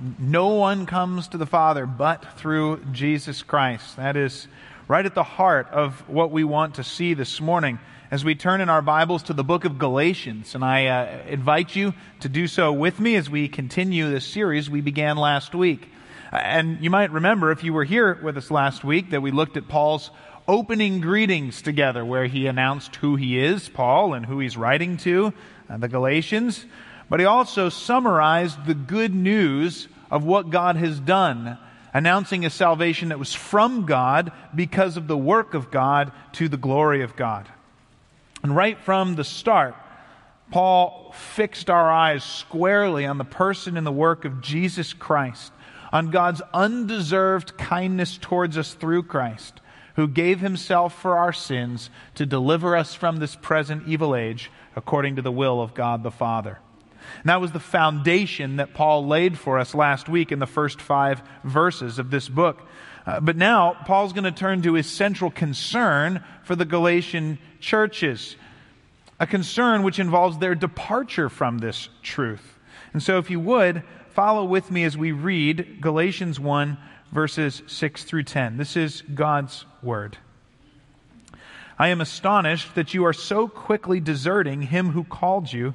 No one comes to the Father but through Jesus Christ. That is right at the heart of what we want to see this morning as we turn in our Bibles to the book of Galatians. And I uh, invite you to do so with me as we continue this series we began last week. And you might remember, if you were here with us last week, that we looked at Paul's opening greetings together, where he announced who he is, Paul, and who he's writing to, uh, the Galatians. But he also summarized the good news of what God has done, announcing a salvation that was from God because of the work of God to the glory of God. And right from the start, Paul fixed our eyes squarely on the person and the work of Jesus Christ, on God's undeserved kindness towards us through Christ, who gave himself for our sins to deliver us from this present evil age according to the will of God the Father. And that was the foundation that Paul laid for us last week in the first five verses of this book. Uh, but now, Paul's going to turn to his central concern for the Galatian churches, a concern which involves their departure from this truth. And so, if you would, follow with me as we read Galatians 1, verses 6 through 10. This is God's Word. I am astonished that you are so quickly deserting him who called you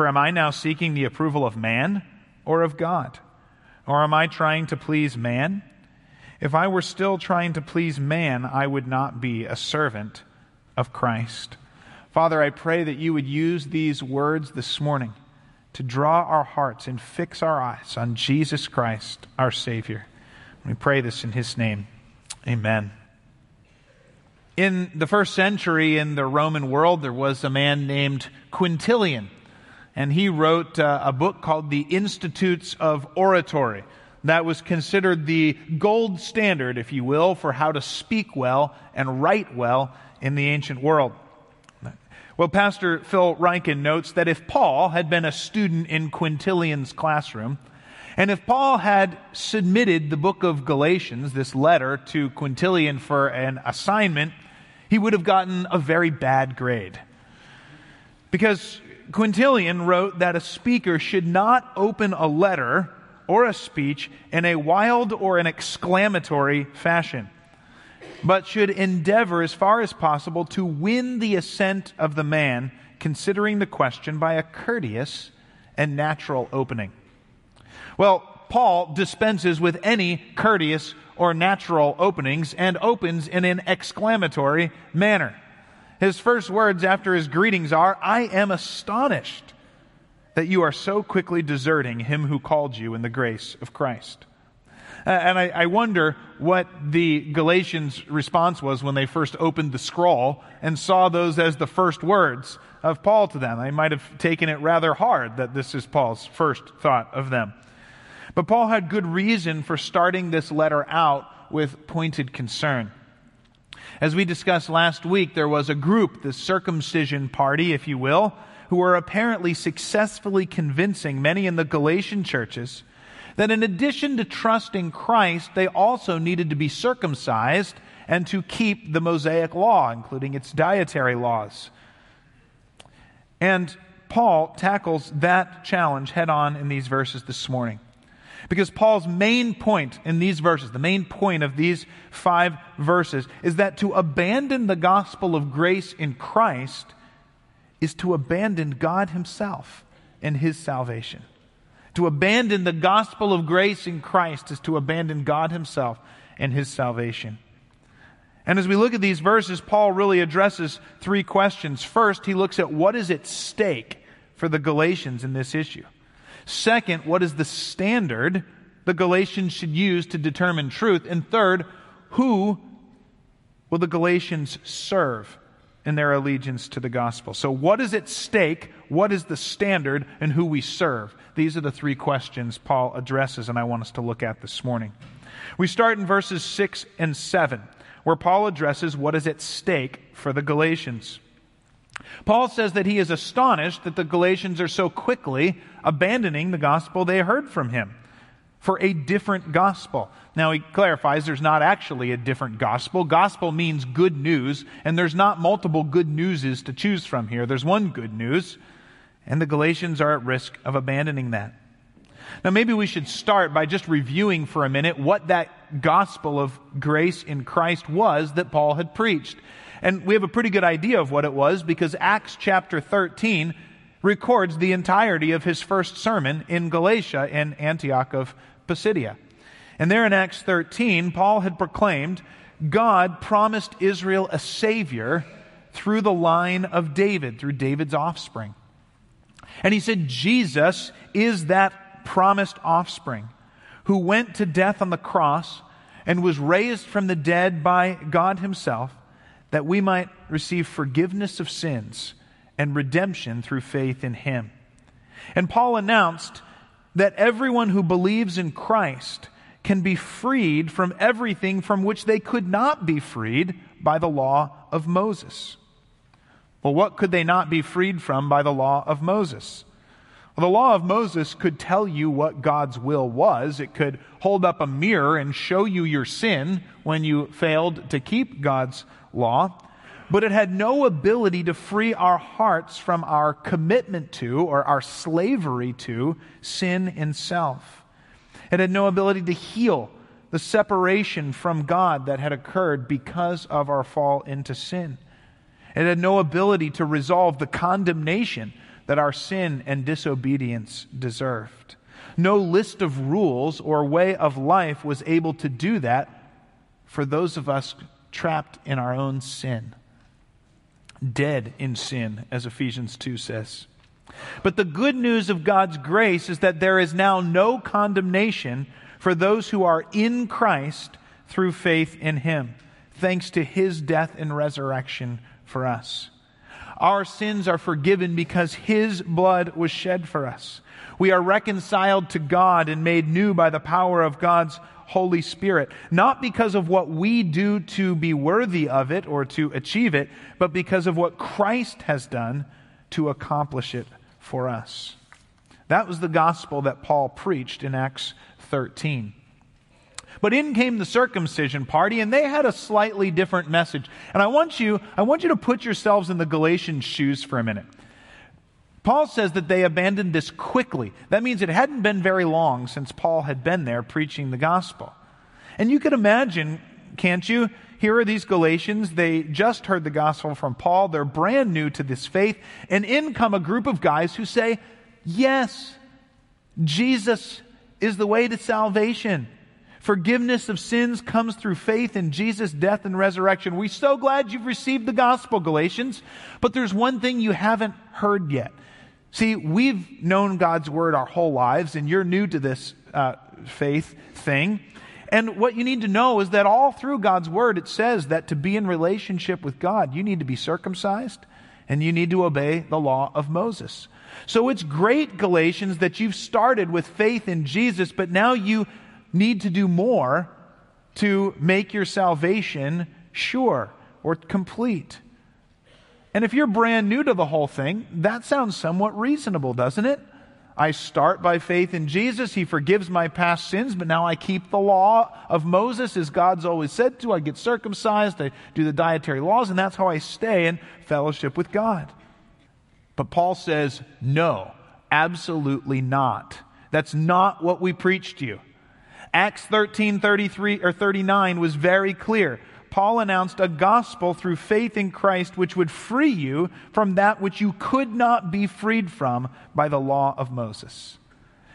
For am I now seeking the approval of man or of God? Or am I trying to please man? If I were still trying to please man, I would not be a servant of Christ. Father, I pray that you would use these words this morning to draw our hearts and fix our eyes on Jesus Christ, our Savior. We pray this in his name. Amen. In the first century in the Roman world, there was a man named Quintilian and he wrote uh, a book called The Institutes of Oratory. That was considered the gold standard, if you will, for how to speak well and write well in the ancient world. Well, Pastor Phil Ryken notes that if Paul had been a student in Quintilian's classroom, and if Paul had submitted the book of Galatians, this letter, to Quintilian for an assignment, he would have gotten a very bad grade. Because Quintilian wrote that a speaker should not open a letter or a speech in a wild or an exclamatory fashion, but should endeavor as far as possible to win the assent of the man considering the question by a courteous and natural opening. Well, Paul dispenses with any courteous or natural openings and opens in an exclamatory manner. His first words after his greetings are, I am astonished that you are so quickly deserting him who called you in the grace of Christ. Uh, and I, I, wonder what the Galatians' response was when they first opened the scroll and saw those as the first words of Paul to them. They might have taken it rather hard that this is Paul's first thought of them. But Paul had good reason for starting this letter out with pointed concern. As we discussed last week, there was a group, the circumcision party, if you will, who were apparently successfully convincing many in the Galatian churches that in addition to trusting Christ, they also needed to be circumcised and to keep the Mosaic law, including its dietary laws. And Paul tackles that challenge head on in these verses this morning. Because Paul's main point in these verses, the main point of these five verses, is that to abandon the gospel of grace in Christ is to abandon God Himself and His salvation. To abandon the gospel of grace in Christ is to abandon God Himself and his salvation. And as we look at these verses, Paul really addresses three questions. First, he looks at what is at stake for the Galatians in this issue. Second, what is the standard the Galatians should use to determine truth? And third, who will the Galatians serve in their allegiance to the gospel? So, what is at stake? What is the standard? And who we serve? These are the three questions Paul addresses, and I want us to look at this morning. We start in verses 6 and 7, where Paul addresses what is at stake for the Galatians. Paul says that he is astonished that the Galatians are so quickly abandoning the gospel they heard from him for a different gospel. Now, he clarifies there's not actually a different gospel. Gospel means good news, and there's not multiple good newses to choose from here. There's one good news, and the Galatians are at risk of abandoning that. Now, maybe we should start by just reviewing for a minute what that gospel of grace in Christ was that Paul had preached. And we have a pretty good idea of what it was because Acts chapter 13 records the entirety of his first sermon in Galatia in Antioch of Pisidia. And there in Acts 13, Paul had proclaimed God promised Israel a Savior through the line of David, through David's offspring. And he said, Jesus is that promised offspring who went to death on the cross and was raised from the dead by God Himself that we might receive forgiveness of sins and redemption through faith in Him. And Paul announced that everyone who believes in Christ can be freed from everything from which they could not be freed by the law of Moses. Well, what could they not be freed from by the law of Moses? Well, the law of Moses could tell you what God's will was. It could hold up a mirror and show you your sin when you failed to keep God's law but it had no ability to free our hearts from our commitment to or our slavery to sin in self. It had no ability to heal the separation from God that had occurred because of our fall into sin. It had no ability to resolve the condemnation that our sin and disobedience deserved. No list of rules or way of life was able to do that for those of us trapped in our own sin dead in sin, as Ephesians 2 says. But the good news of God's grace is that there is now no condemnation for those who are in Christ through faith in Him, thanks to His death and resurrection for us. Our sins are forgiven because His blood was shed for us. We are reconciled to God and made new by the power of God's Holy Spirit, not because of what we do to be worthy of it or to achieve it, but because of what Christ has done to accomplish it for us. That was the gospel that Paul preached in Acts 13. But in came the circumcision party, and they had a slightly different message. And I want you, I want you to put yourselves in the Galatians' shoes for a minute. Paul says that they abandoned this quickly. That means it hadn't been very long since Paul had been there preaching the gospel. And you can imagine, can't you? Here are these Galatians. They just heard the gospel from Paul. They're brand new to this faith. And in come a group of guys who say, Yes, Jesus is the way to salvation. Forgiveness of sins comes through faith in Jesus' death and resurrection. We're so glad you've received the gospel, Galatians. But there's one thing you haven't heard yet. See, we've known God's word our whole lives, and you're new to this uh, faith thing. And what you need to know is that all through God's word, it says that to be in relationship with God, you need to be circumcised and you need to obey the law of Moses. So it's great, Galatians, that you've started with faith in Jesus, but now you need to do more to make your salvation sure or complete. And if you're brand new to the whole thing, that sounds somewhat reasonable, doesn't it? I start by faith in Jesus. He forgives my past sins, but now I keep the law of Moses as God's always said to. I get circumcised, I do the dietary laws, and that's how I stay in fellowship with God. But Paul says, no, absolutely not. That's not what we preach to you. Acts 13, 33 or 39 was very clear. Paul announced a gospel through faith in Christ which would free you from that which you could not be freed from by the law of Moses.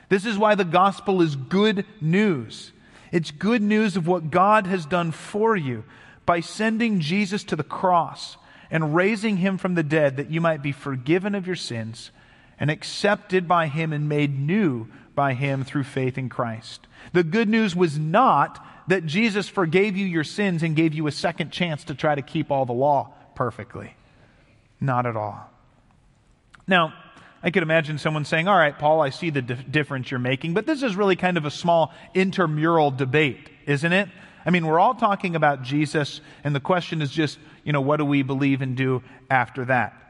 This is why the gospel is good news. It's good news of what God has done for you by sending Jesus to the cross and raising him from the dead that you might be forgiven of your sins and accepted by him and made new by him through faith in Christ. The good news was not that Jesus forgave you your sins and gave you a second chance to try to keep all the law perfectly. Not at all. Now, I could imagine someone saying, All right, Paul, I see the dif- difference you're making, but this is really kind of a small intramural debate, isn't it? I mean, we're all talking about Jesus, and the question is just, you know, what do we believe and do after that?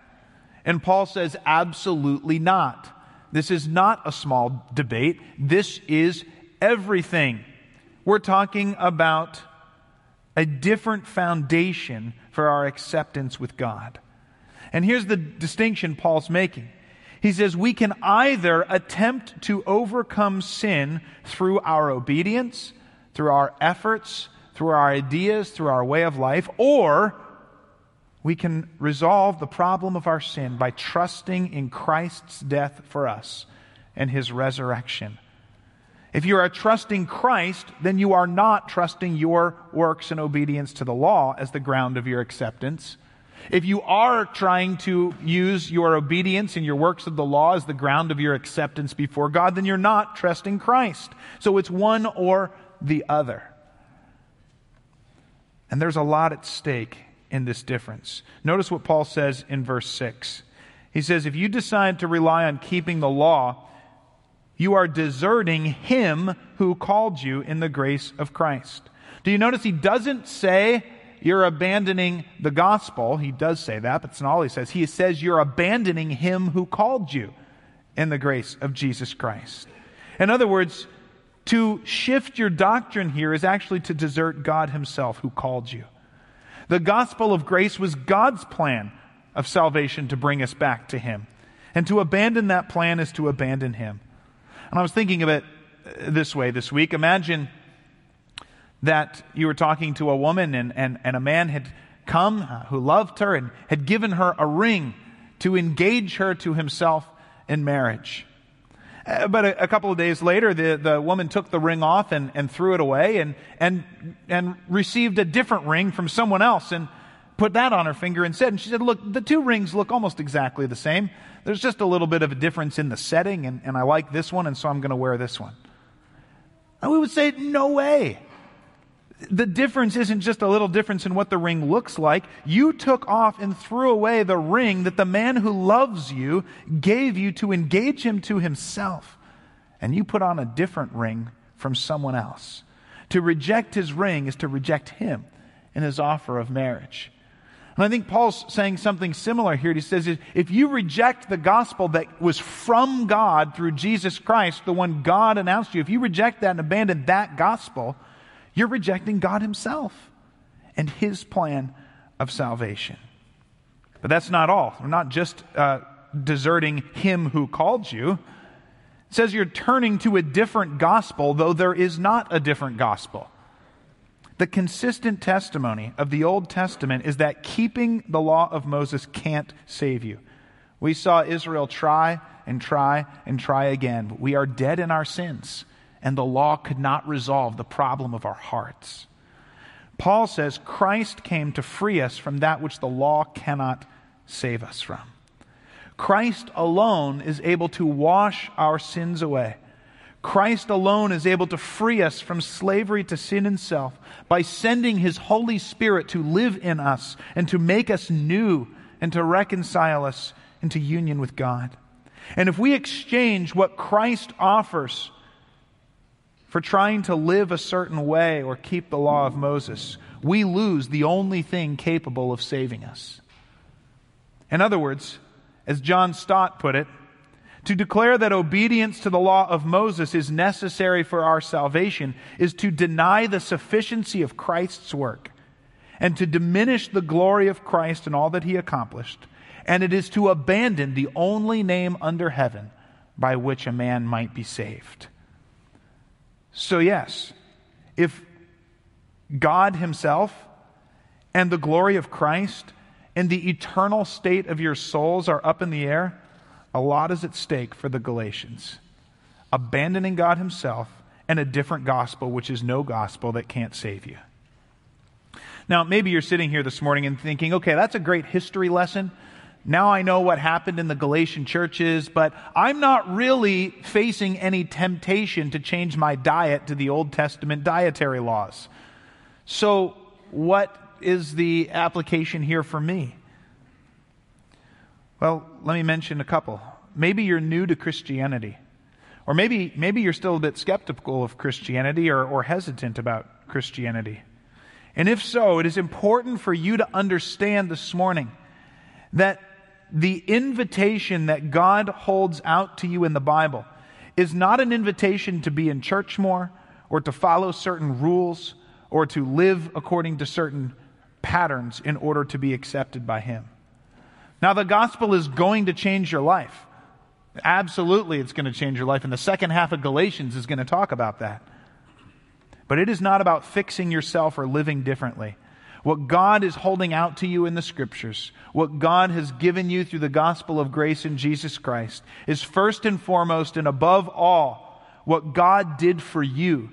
And Paul says, absolutely not. This is not a small debate. This is everything. We're talking about a different foundation for our acceptance with God. And here's the distinction Paul's making. He says we can either attempt to overcome sin through our obedience, through our efforts, through our ideas, through our way of life, or we can resolve the problem of our sin by trusting in Christ's death for us and his resurrection. If you are trusting Christ, then you are not trusting your works and obedience to the law as the ground of your acceptance. If you are trying to use your obedience and your works of the law as the ground of your acceptance before God, then you're not trusting Christ. So it's one or the other. And there's a lot at stake in this difference. Notice what Paul says in verse 6. He says, If you decide to rely on keeping the law, you are deserting him who called you in the grace of Christ. Do you notice he doesn't say you're abandoning the gospel? He does say that, but it's not all he says. He says you're abandoning him who called you in the grace of Jesus Christ. In other words, to shift your doctrine here is actually to desert God himself who called you. The gospel of grace was God's plan of salvation to bring us back to Him. And to abandon that plan is to abandon Him. And I was thinking of it this way this week. Imagine that you were talking to a woman and, and, and a man had come uh, who loved her and had given her a ring to engage her to himself in marriage. Uh, but a, a, couple of days later, the, the woman took the ring off and, and threw it away and, and, and received a different ring from someone else and put that on her finger and said, and she said, look, the two rings look almost exactly the same. There's just a little bit of a difference in the setting and, and I like this one and so I'm going to wear this one. And we would say, no way the difference isn't just a little difference in what the ring looks like. You took off and threw away the ring that the man who loves you gave you to engage him to himself. And you put on a different ring from someone else. To reject his ring is to reject him and his offer of marriage. And I think Paul's saying something similar here. He says, if you reject the gospel that was from God through Jesus Christ, the one God announced you, if you reject that and abandon that gospel, you're rejecting God Himself and His plan of salvation. But that's not all. We're not just uh, deserting Him who called you. It says you're turning to a different gospel, though there is not a different gospel. The consistent testimony of the Old Testament is that keeping the law of Moses can't save you. We saw Israel try and try and try again, but we are dead in our sins and the law could not resolve the problem of our hearts. Paul says Christ came to free us from that which the law cannot save us from. Christ alone is able to wash our sins away. Christ alone is able to free us from slavery to sin and self by sending his Holy Spirit to live in us and to make us new and to reconcile us into union with God. And if we exchange what Christ offers for trying to live a certain way or keep the law of Moses, we lose the only thing capable of saving us. In other words, as John Stott put it, to declare that obedience to the law of Moses is necessary for our salvation is to deny the sufficiency of Christ's work and to diminish the glory of Christ and all that he accomplished. And it is to abandon the only name under heaven by which a man might be saved. So, yes, if God Himself and the glory of Christ and the eternal state of your souls are up in the air, a lot is at stake for the Galatians. Abandoning God Himself and a different gospel, which is no gospel that can't save you. Now, maybe you're sitting here this morning and thinking, okay, that's a great history lesson. Now I know what happened in the Galatian churches, but I'm not really facing any temptation to change my diet to the Old Testament dietary laws. So, what is the application here for me? Well, let me mention a couple. Maybe you're new to Christianity. Or maybe, maybe you're still a bit skeptical of Christianity or, or hesitant about Christianity. And if so, it is important for you to understand this morning that the invitation that God holds out to you in the Bible is not an invitation to be in church more or to follow certain rules or to live according to certain patterns in order to be accepted by Him. Now, the gospel is going to change your life. Absolutely, it's going to change your life. And the second half of Galatians is going to talk about that. But it is not about fixing yourself or living differently. What God is holding out to you in the scriptures, what God has given you through the gospel of grace in Jesus Christ, is first and foremost and above all what God did for you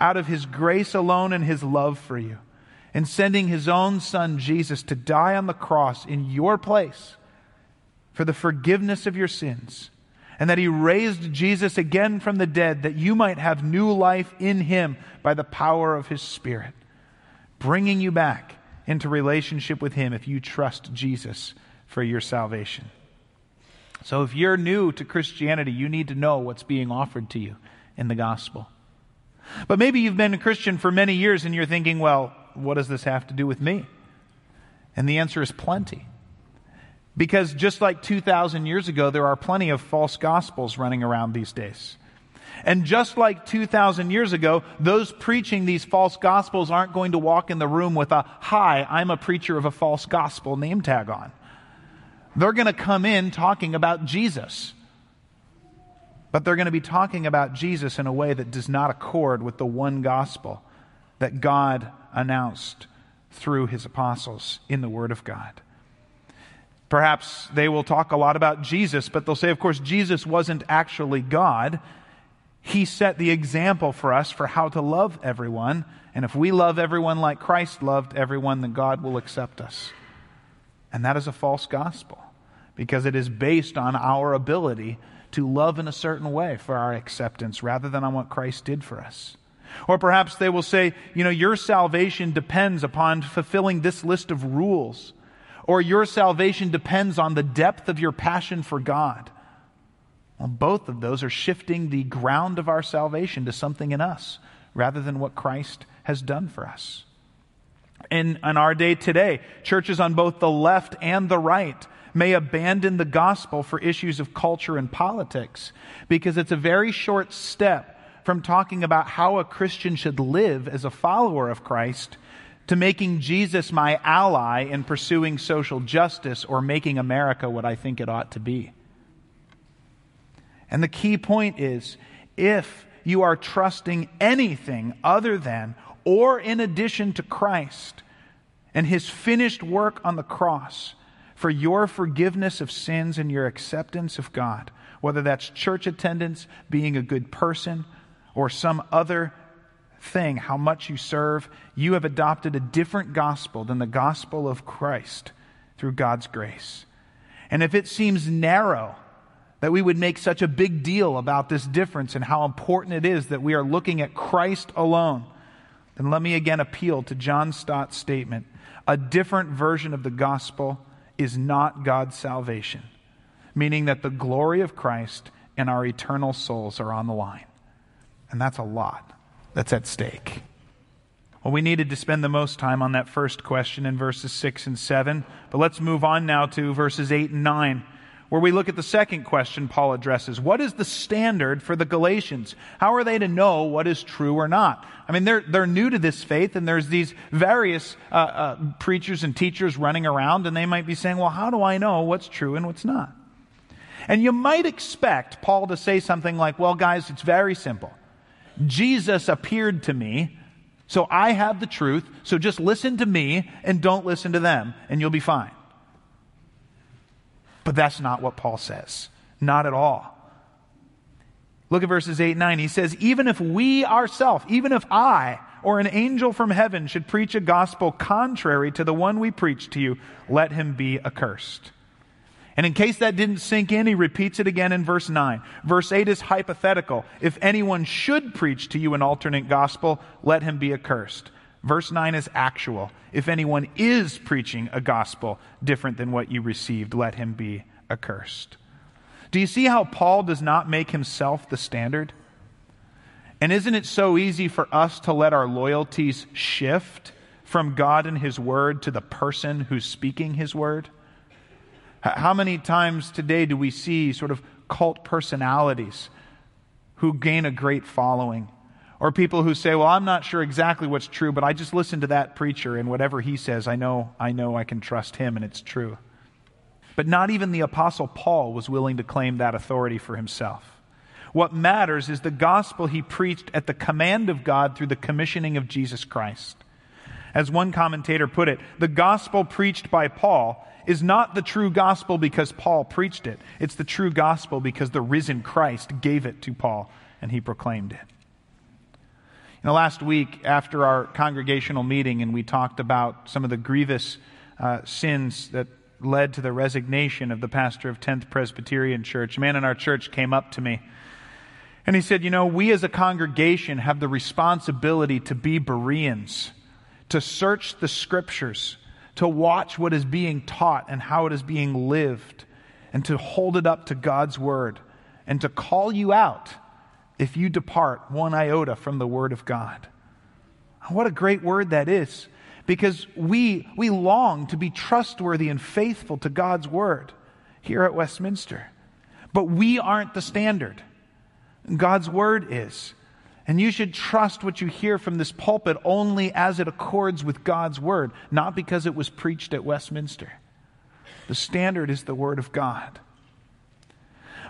out of his grace alone and his love for you, in sending his own son Jesus to die on the cross in your place for the forgiveness of your sins, and that he raised Jesus again from the dead that you might have new life in him by the power of his Spirit, bringing you back into relationship with him if you trust Jesus for your salvation. So, if you're new to Christianity, you need to know what's being offered to you in the gospel. But maybe you've been a Christian for many years and you're thinking, well, what does this have to do with me? And the answer is plenty. Because just like 2,000 years ago, there are plenty of false gospels running around these days. And just like 2,000 years ago, those preaching these false gospels aren't going to walk in the room with a, Hi, I'm a preacher of a false gospel name tag on. They're going to come in talking about Jesus. But they're going to be talking about Jesus in a way that does not accord with the one gospel that God announced through his apostles in the Word of God. Perhaps they will talk a lot about Jesus, but they'll say, of course, Jesus wasn't actually God. He set the example for us for how to love everyone. And if we love everyone like Christ loved everyone, then God will accept us. And that is a false gospel because it is based on our ability to love in a certain way for our acceptance rather than on what Christ did for us. Or perhaps they will say, you know, your salvation depends upon fulfilling this list of rules or your salvation depends on the depth of your passion for God. Well, both of those are shifting the ground of our salvation to something in us rather than what Christ has done for us. In, in our day today, churches on both the left and the right may abandon the gospel for issues of culture and politics because it's a very short step from talking about how a Christian should live as a follower of Christ to making Jesus my ally in pursuing social justice or making America what I think it ought to be. And the key point is if you are trusting anything other than or in addition to Christ and his finished work on the cross for your forgiveness of sins and your acceptance of God, whether that's church attendance, being a good person, or some other thing, how much you serve, you have adopted a different gospel than the gospel of Christ through God's grace. And if it seems narrow that we would make such a big deal about this difference and how important it is that we are looking at Christ alone, then let me again appeal to John Stott's statement. A different version of the gospel is not God's salvation, meaning that the glory of Christ and our eternal souls are on the line. And that's a lot that's at stake. Well, we needed to spend the most time on that first question in verses 6 and 7, but let's move on now to verses 8 and 9, where we look at the second question Paul addresses. What is the standard for the Galatians? How are they to know what is true or not? I mean, they're, they're new to this faith, and there's these various uh, uh, preachers and teachers running around, and they might be saying, Well, how do I know what's true and what's not? And you might expect Paul to say something like, Well, guys, it's very simple. Jesus appeared to me, so I have the truth, so just listen to me and don't listen to them, and you'll be fine. But that's not what Paul says. Not at all. Look at verses 8 and 9. He says, Even if we ourselves, even if I or an angel from heaven should preach a gospel contrary to the one we preach to you, let him be accursed. And in case that didn't sink in, he repeats it again in verse 9. Verse 8 is hypothetical. If anyone should preach to you an alternate gospel, let him be accursed. Verse 9 is actual. If anyone is preaching a gospel different than what you received, let him be accursed. Do you see how Paul does not make himself the standard? And isn't it so easy for us to let our loyalties shift from God and His Word to the person who's speaking His Word? How many times today do we see sort of cult personalities who gain a great following? Or people who say, Well, I'm not sure exactly what's true, but I just listen to that preacher and whatever he says, I know, I know I can trust him and it's true. But not even the Apostle Paul was willing to claim that authority for himself. What matters is the gospel he preached at the command of God through the commissioning of Jesus Christ. As one commentator put it, the gospel preached by Paul is not the true gospel because Paul preached it. It's the true gospel because the risen Christ gave it to Paul and he proclaimed it. Know, last week after our congregational meeting, and we talked about some of the grievous uh, sins that led to the resignation of the pastor of 10th Presbyterian Church. A man in our church came up to me and he said, You know, we as a congregation have the responsibility to be Bereans, to search the scriptures, to watch what is being taught and how it is being lived, and to hold it up to God's word, and to call you out if you depart one iota from the word of God. Oh, what a great word that is because we, we long to be trustworthy and faithful to God's word here at Westminster. But we aren't the standard. God's word is. And you should trust what you hear from this pulpit only as it accords with God's word, not because it was preached at Westminster. The standard is the word of God.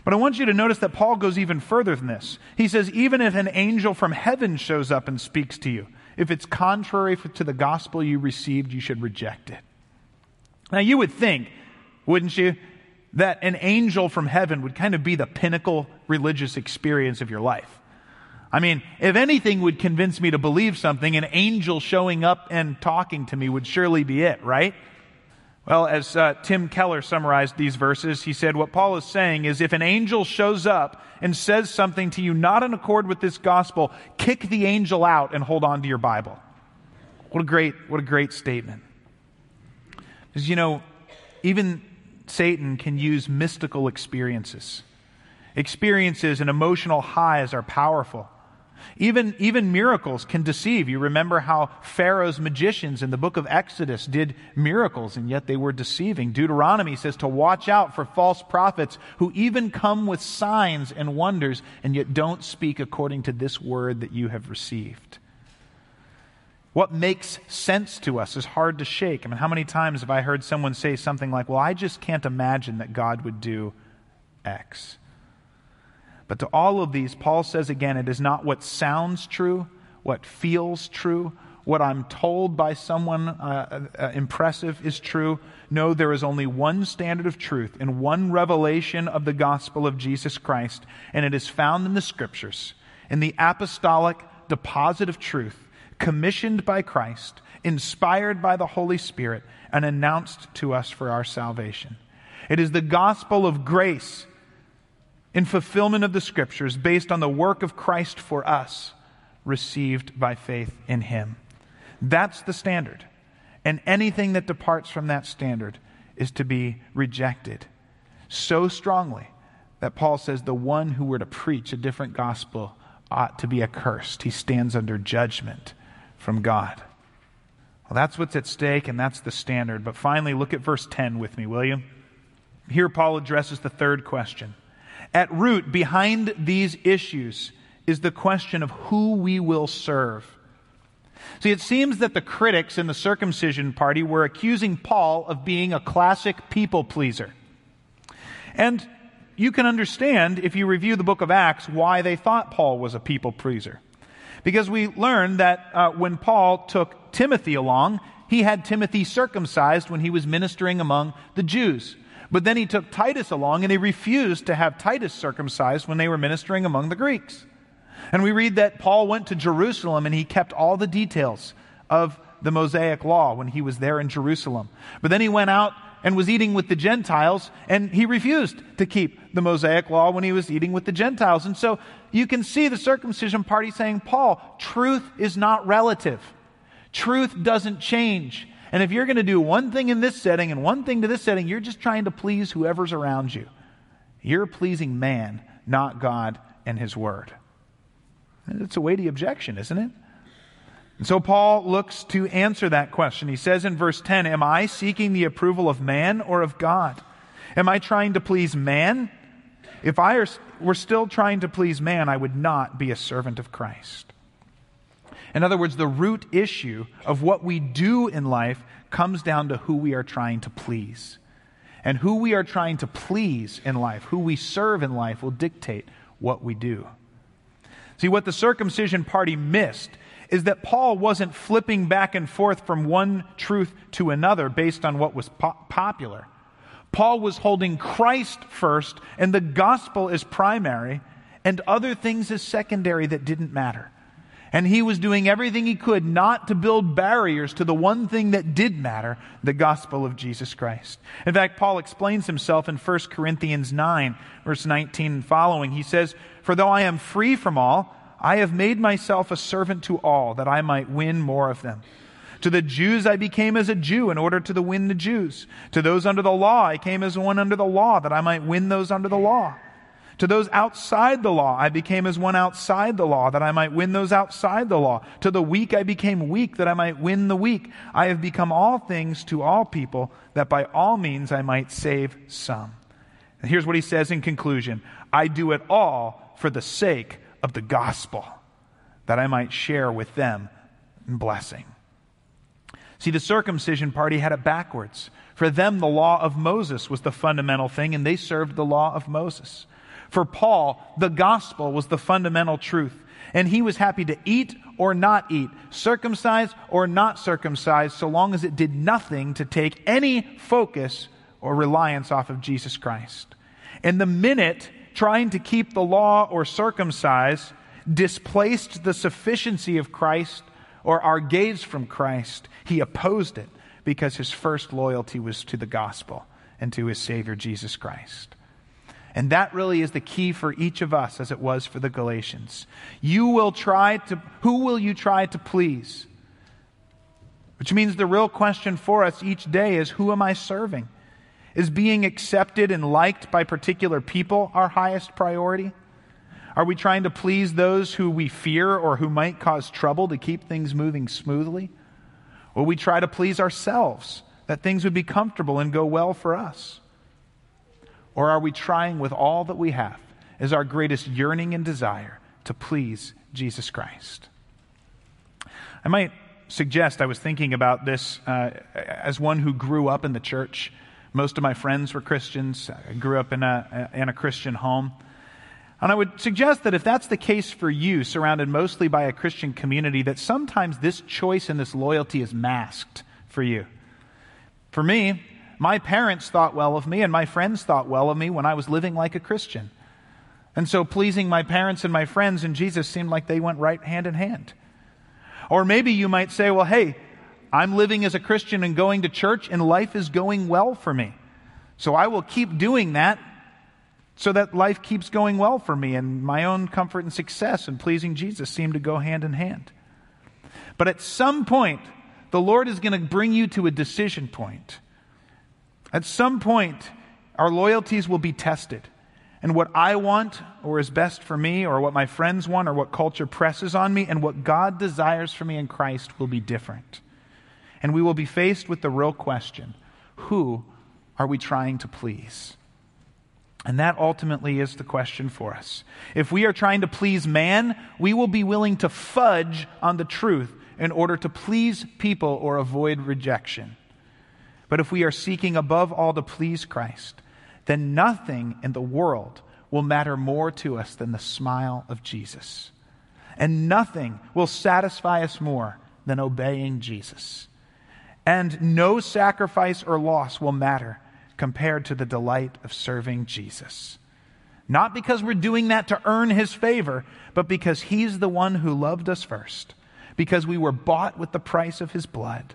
But I want you to notice that Paul goes even further than this. He says, even if an angel from heaven shows up and speaks to you, if it's contrary to the gospel you received, you should reject it. Now, you would think, wouldn't you, that an angel from heaven would kind of be the pinnacle religious experience of your life. I mean, if anything would convince me to believe something, an angel showing up and talking to me would surely be it, right? Well, as uh, Tim Keller summarized these verses, he said, What Paul is saying is if an angel shows up and says something to you not in accord with this gospel, kick the angel out and hold on to your Bible. What a great, what a great statement. Because, you know, even Satan can use mystical experiences. Experiences and emotional highs are powerful. Even, even miracles can deceive. You remember how Pharaoh's magicians in the book of Exodus did miracles, and yet they were deceiving. Deuteronomy says to watch out for false prophets who even come with signs and wonders, and yet don't speak according to this word that you have received. What makes sense to us is hard to shake. I mean, how many times have I heard someone say something like, Well, I just can't imagine that God would do X? But to all of these, Paul says again, it is not what sounds true, what feels true, what I'm told by someone uh, uh, impressive is true. No, there is only one standard of truth and one revelation of the gospel of Jesus Christ, and it is found in the scriptures, in the apostolic deposit of truth, commissioned by Christ, inspired by the Holy Spirit, and announced to us for our salvation. It is the gospel of grace in fulfillment of the scriptures based on the work of Christ for us, received by faith in him. That's the standard. And anything that departs from that standard is to be rejected so strongly that Paul says the one who were to preach a different gospel ought to be accursed. He stands under judgment from God. Well, that's what's at stake, and that's the standard. But finally, look at verse 10 with me, will you? Here, Paul addresses the third question. At root, behind these issues, is the question of who we will serve. See, it seems that the critics in the circumcision party were accusing Paul of being a classic people pleaser. And you can understand, if you review the book of Acts, why they thought Paul was a people pleaser. Because we learn that uh, when Paul took Timothy along, he had Timothy circumcised when he was ministering among the Jews. But then he took Titus along and he refused to have Titus circumcised when they were ministering among the Greeks. And we read that Paul went to Jerusalem and he kept all the details of the Mosaic law when he was there in Jerusalem. But then he went out and was eating with the Gentiles, and he refused to keep the Mosaic law when he was eating with the Gentiles. And so you can see the circumcision party saying, Paul, truth is not relative. Truth doesn't change. And if you're going to do one thing in this setting and one thing to this setting, you're just trying to please whoever's around you. You're pleasing man, not God and his word. It's a weighty objection, isn't it? And so Paul looks to answer that question. He says in verse 10 Am I seeking the approval of man or of God? Am I trying to please man? If I were still trying to please man, I would not be a servant of Christ. In other words, the root issue of what we do in life comes down to who we are trying to please. And who we are trying to please in life, who we serve in life, will dictate what we do. See, what the circumcision party missed is that Paul wasn't flipping back and forth from one truth to another based on what was po- popular. Paul was holding Christ first, and the gospel is primary, and other things as secondary that didn't matter. And he was doing everything he could not to build barriers to the one thing that did matter, the gospel of Jesus Christ. In fact, Paul explains himself in 1 Corinthians 9, verse 19 and following. He says, For though I am free from all, I have made myself a servant to all, that I might win more of them. To the Jews I became as a Jew in order to win the Jews. To those under the law I came as one under the law, that I might win those under the law. To those outside the law I became as one outside the law, that I might win those outside the law. To the weak I became weak, that I might win the weak. I have become all things to all people, that by all means I might save some. And here's what he says in conclusion I do it all for the sake of the gospel, that I might share with them in blessing. See, the circumcision party had it backwards. For them, the law of Moses was the fundamental thing, and they served the law of Moses. For Paul, the gospel was the fundamental truth, and he was happy to eat or not eat, circumcised or not circumcised, so long as it did nothing to take any focus or reliance off of Jesus Christ. And the minute trying to keep the law or circumcise displaced the sufficiency of Christ or our gaze from Christ, he opposed it because his first loyalty was to the gospel and to his Savior Jesus Christ. And that really is the key for each of us as it was for the Galatians. You will try to, who will you try to please? Which means the real question for us each day is who am I serving? Is being accepted and liked by particular people our highest priority? Are we trying to please those who we fear or who might cause trouble to keep things moving smoothly? Or we try to please ourselves that things would be comfortable and go well for us? Or are we trying with all that we have as our greatest yearning and desire to please Jesus Christ? I might suggest, I was thinking about this uh, as one who grew up in the church most of my friends were Christians. I grew up in a, in a Christian home. And I would suggest that if that's the case for you, surrounded mostly by a Christian community, that sometimes this choice and this loyalty is masked for you. For me, my parents thought well of me and my friends thought well of me when I was living like a Christian. And so pleasing my parents and my friends and Jesus seemed like they went right hand in hand. Or maybe you might say, well, hey, I'm living as a Christian and going to church, and life is going well for me. So I will keep doing that so that life keeps going well for me, and my own comfort and success and pleasing Jesus seem to go hand in hand. But at some point, the Lord is going to bring you to a decision point. At some point, our loyalties will be tested. And what I want, or is best for me, or what my friends want, or what culture presses on me, and what God desires for me in Christ will be different and we will be faced with the real question who are we trying to please? And that ultimately is the question for us. If we are trying to please man, we will be willing to fudge on the truth in order to please people or avoid rejection. But if we are seeking above all to please Christ, then nothing in the world will matter more to us than the smile of Jesus. And nothing will satisfy us more than obeying Jesus and no sacrifice or loss will matter compared to the delight of serving Jesus. Not because we're doing that to earn his favor, but because he's the one who loved us first, because we were bought with the price of his blood,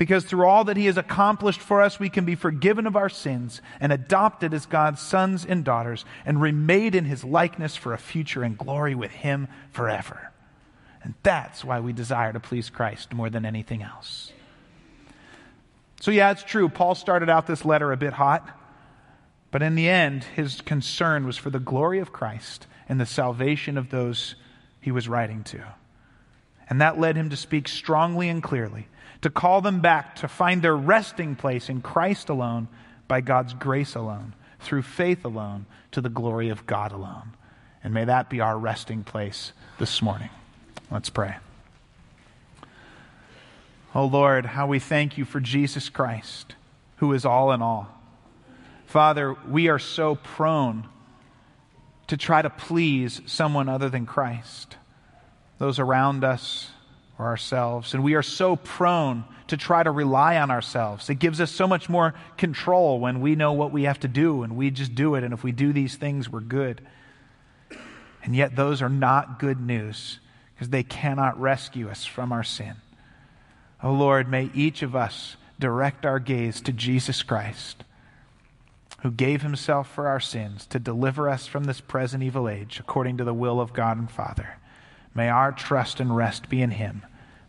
because through all that he has accomplished for us, we can be forgiven of our sins and adopted as God's sons and daughters and remade in his likeness for a future in glory with him forever. And that's why we desire to please Christ more than anything else. So, yeah, it's true. Paul started out this letter a bit hot. But in the end, his concern was for the glory of Christ and the salvation of those he was writing to. And that led him to speak strongly and clearly, to call them back to find their resting place in Christ alone, by God's grace alone, through faith alone, to the glory of God alone. And may that be our resting place this morning. Let's pray. Oh Lord, how we thank you for Jesus Christ, who is all in all. Father, we are so prone to try to please someone other than Christ, those around us or ourselves. And we are so prone to try to rely on ourselves. It gives us so much more control when we know what we have to do and we just do it. And if we do these things, we're good. And yet, those are not good news because they cannot rescue us from our sin. Oh Lord, may each of us direct our gaze to Jesus Christ who gave himself for our sins to deliver us from this present evil age according to the will of God and Father. May our trust and rest be in him.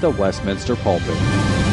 the Westminster Pulpit.